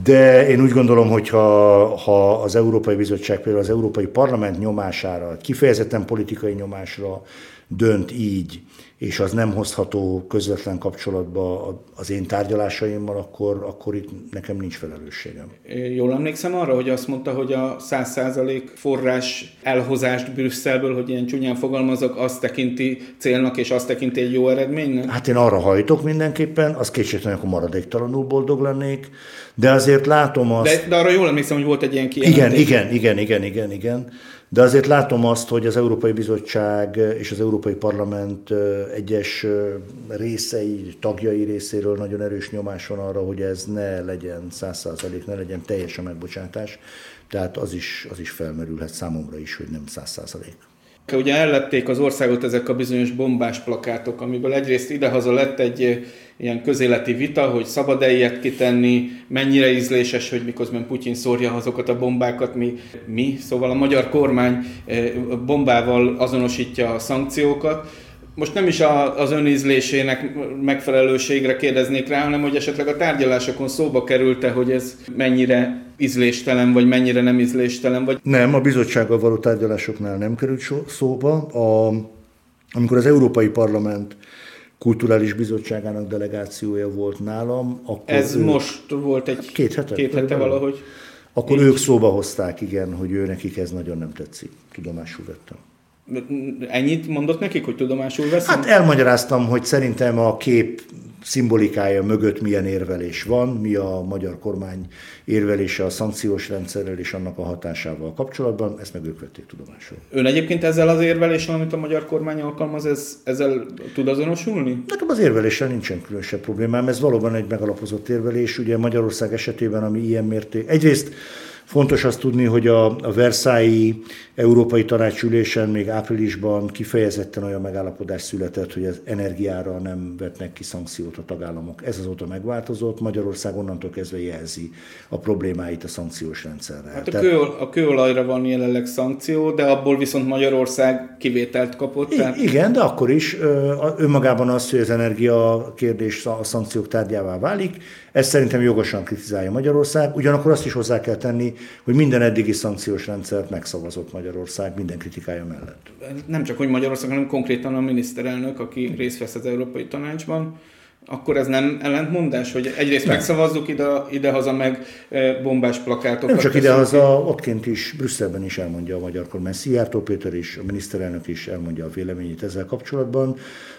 De én úgy gondolom, hogy ha, ha az Európai Bizottság például az Európai Parlament nyomására, kifejezetten politikai nyomásra dönt így, és az nem hozható közvetlen kapcsolatba az én tárgyalásaimmal, akkor, akkor itt nekem nincs felelősségem. Jól emlékszem arra, hogy azt mondta, hogy a 100% forrás elhozást Brüsszelből, hogy ilyen csúnyán fogalmazok, azt tekinti célnak, és azt tekinti egy jó eredménynek? Hát én arra hajtok mindenképpen, az kétségtelen, akkor maradéktalanul boldog lennék, de azért látom azt... De, de arra jól emlékszem, hogy volt egy ilyen kijelentés. Igen, igen, igen, igen, igen, igen. De azért látom azt, hogy az Európai Bizottság és az Európai Parlament egyes részei, tagjai részéről nagyon erős nyomás van arra, hogy ez ne legyen száz százalék, ne legyen teljes a megbocsátás. Tehát az is, az is felmerülhet számomra is, hogy nem száz százalék. Ugye ellették az országot ezek a bizonyos bombás plakátok, amiből egyrészt idehaza lett egy ilyen közéleti vita, hogy szabad-e ilyet kitenni, mennyire ízléses, hogy miközben Putyin szórja azokat a bombákat, mi, mi, szóval a magyar kormány eh, bombával azonosítja a szankciókat. Most nem is az önízlésének megfelelőségre kérdeznék rá, hanem hogy esetleg a tárgyalásokon szóba került-e, hogy ez mennyire ízléstelen, vagy mennyire nem ízléstelen. Vagy... Nem, a bizottsággal való tárgyalásoknál nem került szóba. A, amikor az Európai Parlament kulturális bizottságának delegációja volt nálam. Akkor Ez ő, most volt egy hát két hete, két hete valahogy. Akkor Így. ők szóba hozták, igen, hogy ő nekik ez nagyon nem tetszik. Tudomásul vettem. Ennyit mondott nekik, hogy tudomásul veszem? Hát elmagyaráztam, hogy szerintem a kép szimbolikája mögött milyen érvelés van, mi a magyar kormány érvelése a szankciós rendszerrel és annak a hatásával kapcsolatban, ezt meg ők vették tudomásul. Ön egyébként ezzel az érveléssel, amit a magyar kormány alkalmaz, ez, ezzel tud azonosulni? Nekem az érveléssel nincsen különösebb problémám, ez valóban egy megalapozott érvelés. Ugye Magyarország esetében, ami ilyen mérték. Egyrészt Fontos azt tudni, hogy a, a Versailles Európai Tanácsülésen még áprilisban kifejezetten olyan megállapodás született, hogy az energiára nem vetnek ki szankciót a tagállamok. Ez azóta megváltozott, Magyarország onnantól kezdve jelzi a problémáit a szankciós rendszerrel. Hát a, kő, a kőolajra van jelenleg szankció, de abból viszont Magyarország kivételt kapott. Tehát... Igen, de akkor is önmagában az, hogy az energia kérdés a szankciók tárgyává válik, ezt szerintem jogosan kritizálja Magyarország, ugyanakkor azt is hozzá kell tenni, hogy minden eddigi szankciós rendszert megszavazott Magyarország minden kritikája mellett. Nem csak, hogy Magyarország, hanem konkrétan a miniszterelnök, aki részt vesz az Európai Tanácsban, akkor ez nem ellentmondás, hogy egyrészt nem. megszavazzuk ide, idehaza meg e, bombás plakátokat. Nem csak idehaza, ottként is, Brüsszelben is elmondja a magyar kormány. Szijjártó Péter is, a miniszterelnök is elmondja a véleményét ezzel kapcsolatban,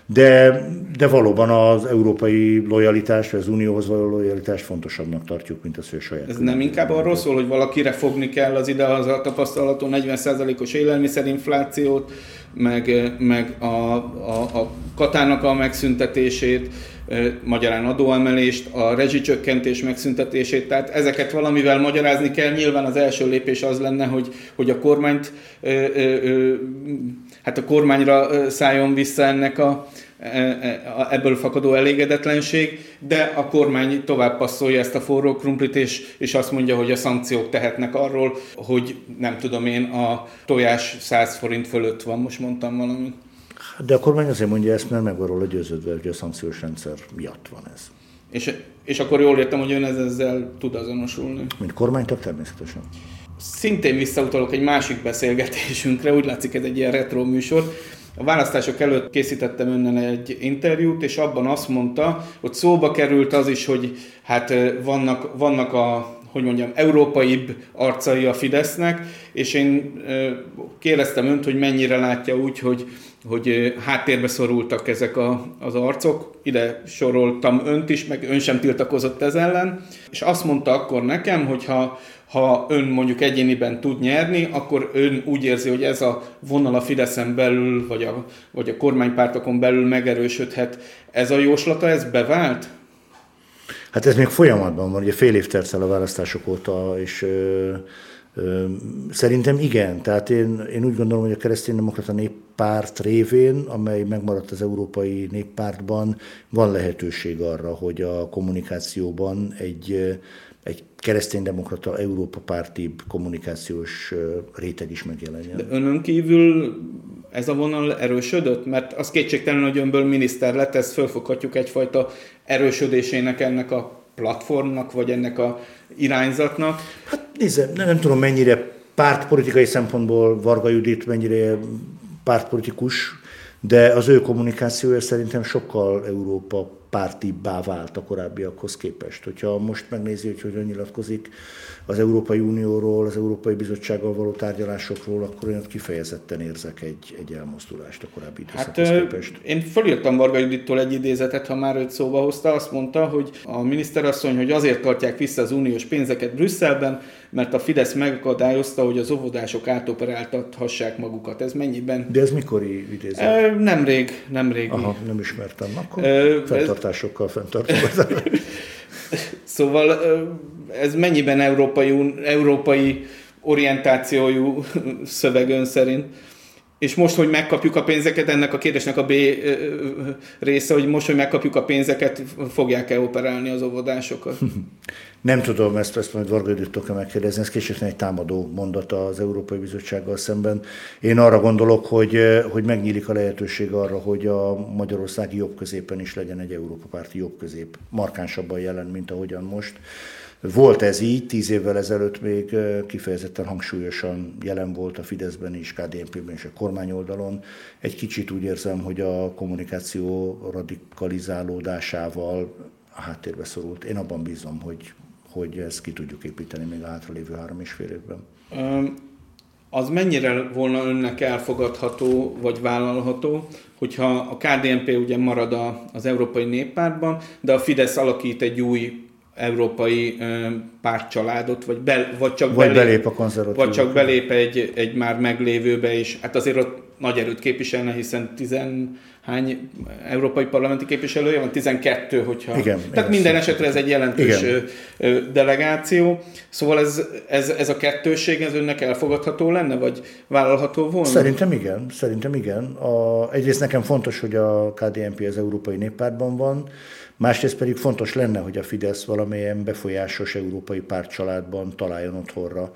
de, de valóban az európai lojalitás, vagy az unióhoz való lojalitást fontosabbnak tartjuk, mint az, a saját. Ez nem inkább arról szól, hogy valakire fogni kell az idehaza tapasztalatú 40%-os élelmiszerinflációt, meg, meg a, a, a katának a megszüntetését, magyarán adóemelést, a rezsicsökkentés megszüntetését, tehát ezeket valamivel magyarázni kell. Nyilván az első lépés az lenne, hogy, hogy a kormányt, hát a kormányra szálljon vissza ennek a, ebből fakadó elégedetlenség, de a kormány tovább passzolja ezt a forró krumplit, és, és azt mondja, hogy a szankciók tehetnek arról, hogy nem tudom én, a tojás 100 forint fölött van, most mondtam valamit. De a kormány azért mondja ezt, mert meg van róla győződve, hogy a szankciós rendszer miatt van ez. És, és akkor jól értem, hogy ön ezzel tud azonosulni. Mint kormánytag természetesen. Szintén visszautalok egy másik beszélgetésünkre, úgy látszik ez egy ilyen retro műsor. A választások előtt készítettem önnel egy interjút, és abban azt mondta, hogy szóba került az is, hogy hát vannak, vannak a hogy mondjam, európaibb arcai a Fidesznek, és én kérdeztem önt, hogy mennyire látja úgy, hogy hogy háttérbe szorultak ezek a, az arcok, ide soroltam önt is, meg ön sem tiltakozott ez ellen, és azt mondta akkor nekem, hogy ha, ha ön mondjuk egyéniben tud nyerni, akkor ön úgy érzi, hogy ez a vonal a Fideszen belül, vagy a, vagy a kormánypártokon belül megerősödhet. Ez a jóslata, ez bevált? Hát ez még folyamatban van, ugye fél év a választások óta, és Szerintem igen, tehát én, én úgy gondolom, hogy a kereszténydemokrata néppárt révén, amely megmaradt az Európai Néppártban, van lehetőség arra, hogy a kommunikációban egy, egy kereszténydemokrata Európa párti kommunikációs réteg is megjelenjen. De önön kívül ez a vonal erősödött? Mert az kétségtelen, hogy önből miniszter lett, ezt fölfoghatjuk egyfajta erősödésének ennek a platformnak, vagy ennek a irányzatnak. Hát nézze, nem, nem tudom mennyire pártpolitikai szempontból Varga Judit mennyire pártpolitikus, de az ő kommunikációja szerintem sokkal Európa pártibbá vált a korábbiakhoz képest. Hogyha most megnézi, hogy hogyan nyilatkozik az Európai Unióról, az Európai Bizottsággal való tárgyalásokról, akkor én kifejezetten érzek egy, egy elmozdulást a korábbi időszakhoz hát, képest. Én fölírtam Varga Judittól egy idézetet, ha már őt szóba hozta, azt mondta, hogy a miniszterasszony, hogy azért tartják vissza az uniós pénzeket Brüsszelben, mert a Fidesz megakadályozta, hogy az óvodások átoperáltathassák magukat. Ez mennyiben? De ez mikori idézet? Nemrég, nemrég. Aha, nem ismertem. Akkor e, fenntartásokkal fenntartom. (laughs) szóval ez mennyiben európai, európai orientációjú (laughs) szöveg ön szerint? És most, hogy megkapjuk a pénzeket, ennek a kérdésnek a B része, hogy most, hogy megkapjuk a pénzeket, fogják-e operálni az óvodásokat? (laughs) Nem tudom, ezt, ezt majd Varga Juditól megkérdezni, ez később egy támadó mondata az Európai Bizottsággal szemben. Én arra gondolok, hogy, hogy megnyílik a lehetőség arra, hogy a magyarországi jobb középen is legyen egy Európa párti jobb közép, markánsabban jelen, mint ahogyan most. Volt ez így, tíz évvel ezelőtt még kifejezetten hangsúlyosan jelen volt a Fideszben is, KDNP-ben és a kormányoldalon. Egy kicsit úgy érzem, hogy a kommunikáció radikalizálódásával a háttérbe szorult. Én abban bízom, hogy, hogy ezt ki tudjuk építeni még a hátralévő három és fél évben. az mennyire volna önnek elfogadható vagy vállalható, hogyha a KDNP ugye marad az Európai Néppártban, de a Fidesz alakít egy új európai pártcsaládot, vagy, be, vagy csak vagy belép, belép a konzervatív. Vagy csak belép egy, egy már meglévőbe, és hát azért ott nagy erőt képviselne, hiszen tizen hány európai parlamenti képviselője van? 12, hogyha... Igen. Tehát minden esetre ez egy jelentős Igen. delegáció. Szóval ez, ez, ez a kettőség, ez önnek elfogadható lenne, vagy vállalható volna? Szerintem igen, szerintem igen. A, egyrészt nekem fontos, hogy a KDNP az Európai Néppártban van, Másrészt pedig fontos lenne, hogy a Fidesz valamilyen befolyásos európai pártcsaládban találjon otthonra.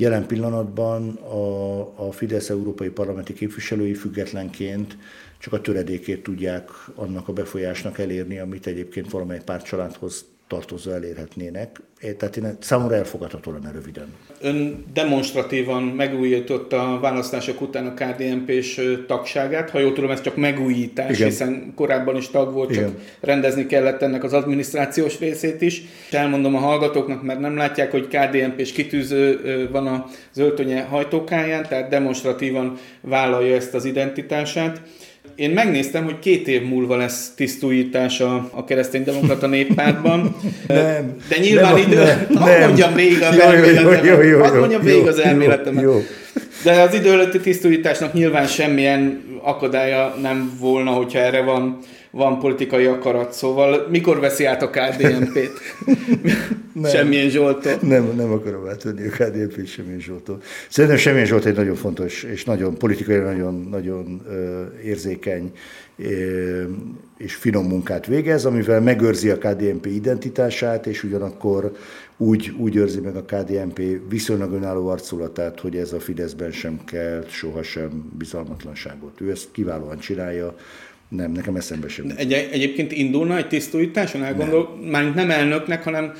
Jelen pillanatban a, a Fidesz európai parlamenti képviselői függetlenként csak a töredékét tudják annak a befolyásnak elérni, amit egyébként valamely pártcsaládhoz tartozó elérhetnének. Tehát én, számomra elfogadható lenne röviden. Ön demonstratívan megújította a választások után a KDNP-s tagságát. Ha jól tudom, ez csak megújítás, Igen. hiszen korábban is tag volt, csak Igen. rendezni kellett ennek az adminisztrációs részét is. És elmondom a hallgatóknak, mert nem látják, hogy KDNP-s kitűző van az öltönye hajtókáján, tehát demonstratívan vállalja ezt az identitását. Én megnéztem, hogy két év múlva lesz tisztújítás a, a kereszténydemokrata néppártban. (laughs) Nem. De nyilván nem, idő... Nem, (laughs) nem. mondjam végig az elméletemet. Jó, jó, jó, jó, mondjam végig az elméletemet. Jó, jó. De az idő előtti tisztújításnak nyilván semmilyen akadálya nem volna, hogyha erre van van politikai akarat, szóval mikor veszi át a KDNP-t? (laughs) Semmilyen Zsoltól. Nem, nem akarom átvenni a KDNP-t Semmilyen Zsoltól. Szerintem Semmilyen Zsolt egy nagyon fontos és nagyon politikai, nagyon, nagyon uh, érzékeny és finom munkát végez, amivel megőrzi a KDNP identitását, és ugyanakkor úgy, úgy őrzi meg a KDNP viszonylag önálló arculatát, hogy ez a Fideszben sem kell sohasem bizalmatlanságot. Ő ezt kiválóan csinálja, nem, nekem eszembe sem. Egy, egyébként indulna egy tisztújításon? Elgondol, nem. már nem elnöknek, hanem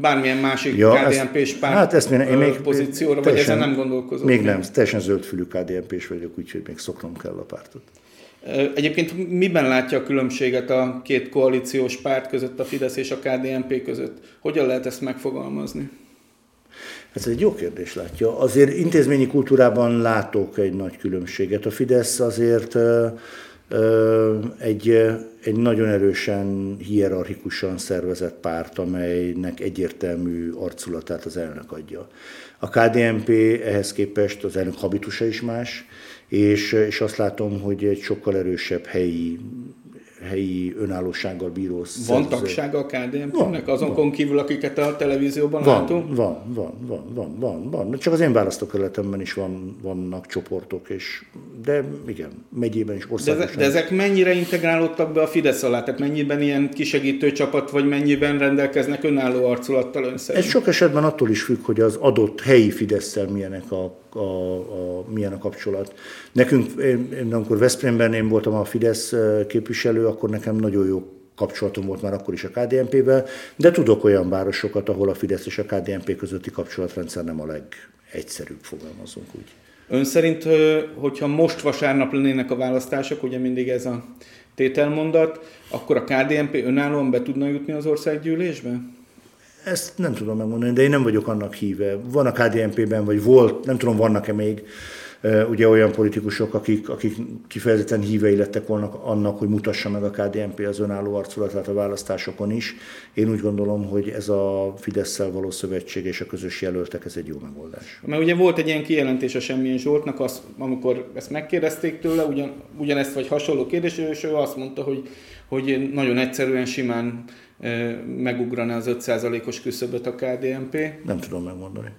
bármilyen másik ja, KDNP-s párt hát ezt én, én még pozícióra, vagy ezen nem gondolkozom? Még nem, teljesen zöldfülű KDNP-s vagyok, úgyhogy még szoknom kell a pártot. Egyébként miben látja a különbséget a két koalíciós párt között, a Fidesz és a KDNP között? Hogyan lehet ezt megfogalmazni? Ez egy jó kérdés látja. Azért intézményi kultúrában látok egy nagy különbséget. A Fidesz azért egy, egy nagyon erősen, hierarchikusan szervezett párt, amelynek egyértelmű arculatát az elnök adja. A KDNP ehhez képest az elnök habitusa is más, és, és azt látom, hogy egy sokkal erősebb helyi helyi önállósággal bíró Van tagsága a KDNP-nek azokon van. kívül, akiket a televízióban van, látunk? Van, van, van, van, van, van. Csak az én választókerületemben is van, vannak csoportok, és, de igen, megyében is országosan. De, de ezek mennyire integrálódtak be a Fidesz alá? Tehát mennyiben ilyen kisegítő csapat, vagy mennyiben rendelkeznek önálló arculattal ön szerint? Ez sok esetben attól is függ, hogy az adott helyi fidesz milyenek a, a, a, milyen a kapcsolat. Nekünk, én, én, amikor Veszprémben én voltam a Fidesz képviselő, akkor nekem nagyon jó kapcsolatom volt már akkor is a KDNP-vel, de tudok olyan városokat, ahol a Fidesz és a KDNP közötti kapcsolatrendszer nem a legegyszerűbb, fogalmazunk úgy. Ön szerint, hogyha most vasárnap lennének a választások, ugye mindig ez a tételmondat, akkor a KDNP önállóan be tudna jutni az országgyűlésbe? Ezt nem tudom megmondani, de én nem vagyok annak híve. Van a KDNP-ben, vagy volt, nem tudom, vannak-e még ugye olyan politikusok, akik, akik kifejezetten hívei lettek volna annak, hogy mutassa meg a KDNP az önálló arculatát a választásokon is. Én úgy gondolom, hogy ez a fidesz való szövetség és a közös jelöltek, ez egy jó megoldás. Mert ugye volt egy ilyen kijelentés a Semmilyen Zsoltnak, az, amikor ezt megkérdezték tőle, ugyan, ugyanezt vagy hasonló kérdés, és ő azt mondta, hogy, hogy nagyon egyszerűen, simán megugrana az 5%-os küszöböt a KDNP. Nem tudom megmondani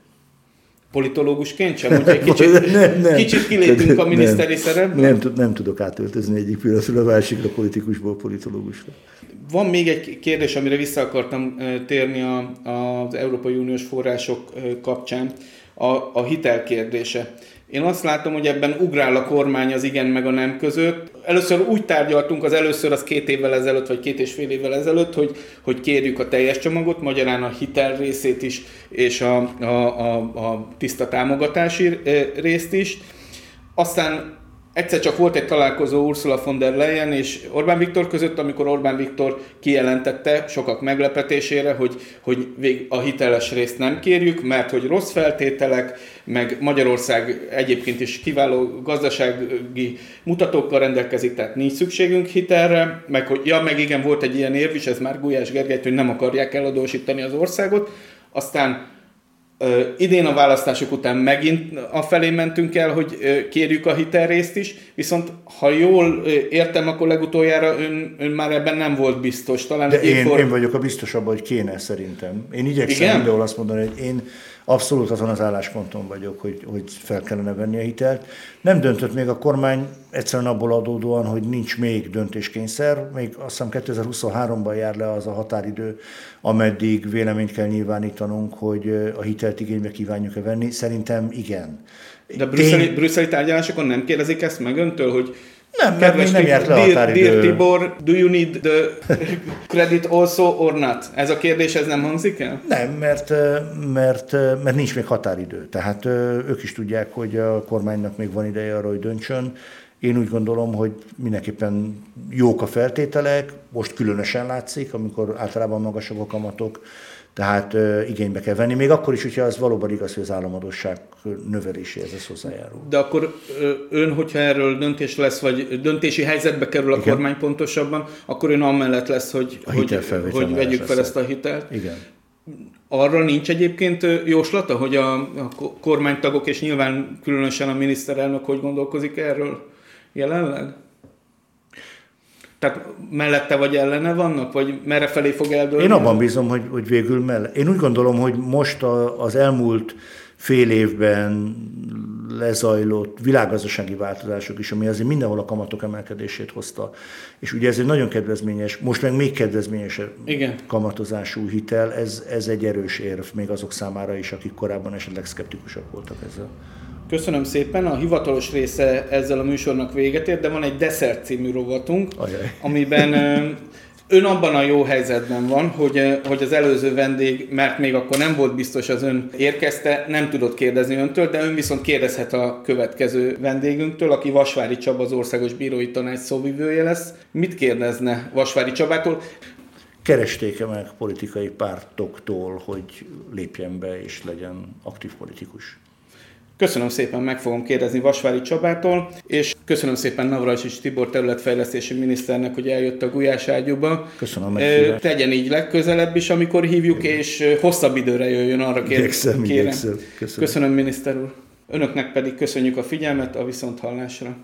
politológusként sem, hogy egy kicsit, nem, nem, kicsit kilépünk a miniszteri nem, szerepből? Nem, nem tudok átöltözni egyik pillanatról a másikra, politikusból politiológusra. Van még egy kérdés, amire vissza akartam térni az Európai Uniós források kapcsán, a, a hitel kérdése. Én azt látom, hogy ebben ugrál a kormány az igen meg a nem között. Először úgy tárgyaltunk, az először az két évvel ezelőtt, vagy két és fél évvel ezelőtt, hogy, hogy kérjük a teljes csomagot, magyarán a hitel részét is, és a, a, a, a tiszta támogatási részt is. Aztán Egyszer csak volt egy találkozó Ursula von der Leyen és Orbán Viktor között, amikor Orbán Viktor kijelentette sokak meglepetésére, hogy, hogy a hiteles részt nem kérjük, mert hogy rossz feltételek, meg Magyarország egyébként is kiváló gazdasági mutatókkal rendelkezik, tehát nincs szükségünk hitelre, meg hogy ja, meg igen, volt egy ilyen érv is, ez már Gulyás Gergelyt, hogy nem akarják eladósítani az országot, aztán idén a választások után megint a felé mentünk el, hogy kérjük a hitelrészt is, viszont ha jól értem, akkor legutoljára ön, ön már ebben nem volt biztos. Talán De én, évfor... én vagyok a biztos abban, hogy kéne szerintem. Én igyekszem mindenhol azt mondani, hogy én abszolút azon az állásponton vagyok, hogy, hogy fel kellene venni a hitelt. Nem döntött még a kormány egyszerűen abból adódóan, hogy nincs még döntéskényszer. Még azt hiszem 2023-ban jár le az a határidő, ameddig véleményt kell nyilvánítanunk, hogy a hitelt igénybe kívánjuk-e venni. Szerintem igen. De brüsszeli, Én... brüsszeli tárgyalásokon nem kérdezik ezt meg öntől, hogy nem, mert még nem járt le a határidő. Dear Tibor, do you need the (laughs) credit also or not? Ez a kérdés, ez nem hangzik el? Nem, mert, mert, mert nincs még határidő. Tehát ők is tudják, hogy a kormánynak még van ideje arra, hogy döntsön. Én úgy gondolom, hogy mindenképpen jók a feltételek, most különösen látszik, amikor általában magasabb a kamatok, tehát igénybe kell venni, még akkor is, hogyha az valóban igaz, hogy az államadóság növeléséhez ez hozzájárul. De akkor ön, hogyha erről döntés lesz, vagy döntési helyzetbe kerül a Igen. kormány pontosabban, akkor ön amellett lesz, hogy, a hogy, hogy vegyük fel ezt a hitelt. Igen. Arra nincs egyébként jóslata, hogy a, a kormánytagok, és nyilván különösen a miniszterelnök hogy gondolkozik erről jelenleg? Tehát mellette vagy ellene vannak, vagy merre felé fog eldőlni? Én abban bízom, hogy, hogy végül mellett. Én úgy gondolom, hogy most a, az elmúlt fél évben lezajlott világgazdasági változások is, ami azért mindenhol a kamatok emelkedését hozta. És ugye ez egy nagyon kedvezményes, most meg még kedvezményesebb Igen. kamatozású hitel, ez, ez egy erős érv még azok számára is, akik korábban esetleg szkeptikusak voltak ezzel. Köszönöm szépen, a hivatalos része ezzel a műsornak véget ért, de van egy Desszert című rovatunk, Ajaj. amiben ön abban a jó helyzetben van, hogy, hogy az előző vendég, mert még akkor nem volt biztos az ön érkezte, nem tudott kérdezni öntől, de ön viszont kérdezhet a következő vendégünktől, aki Vasvári Csaba, az Országos Bírói Tanács szóvivője lesz. Mit kérdezne Vasvári Csabától? Keresték-e meg politikai pártoktól, hogy lépjen be és legyen aktív politikus? Köszönöm szépen, meg fogom kérdezni Vasvári Csabától, és köszönöm szépen Navracsics Tibor területfejlesztési miniszternek, hogy eljött a Gulyás ágyúba. Köszönöm a Tegyen így legközelebb is, amikor hívjuk, Igen. és hosszabb időre jöjjön arra. Igyekszem, kérem. Köszönöm. köszönöm, miniszter úr. Önöknek pedig köszönjük a figyelmet, a viszonthallásra.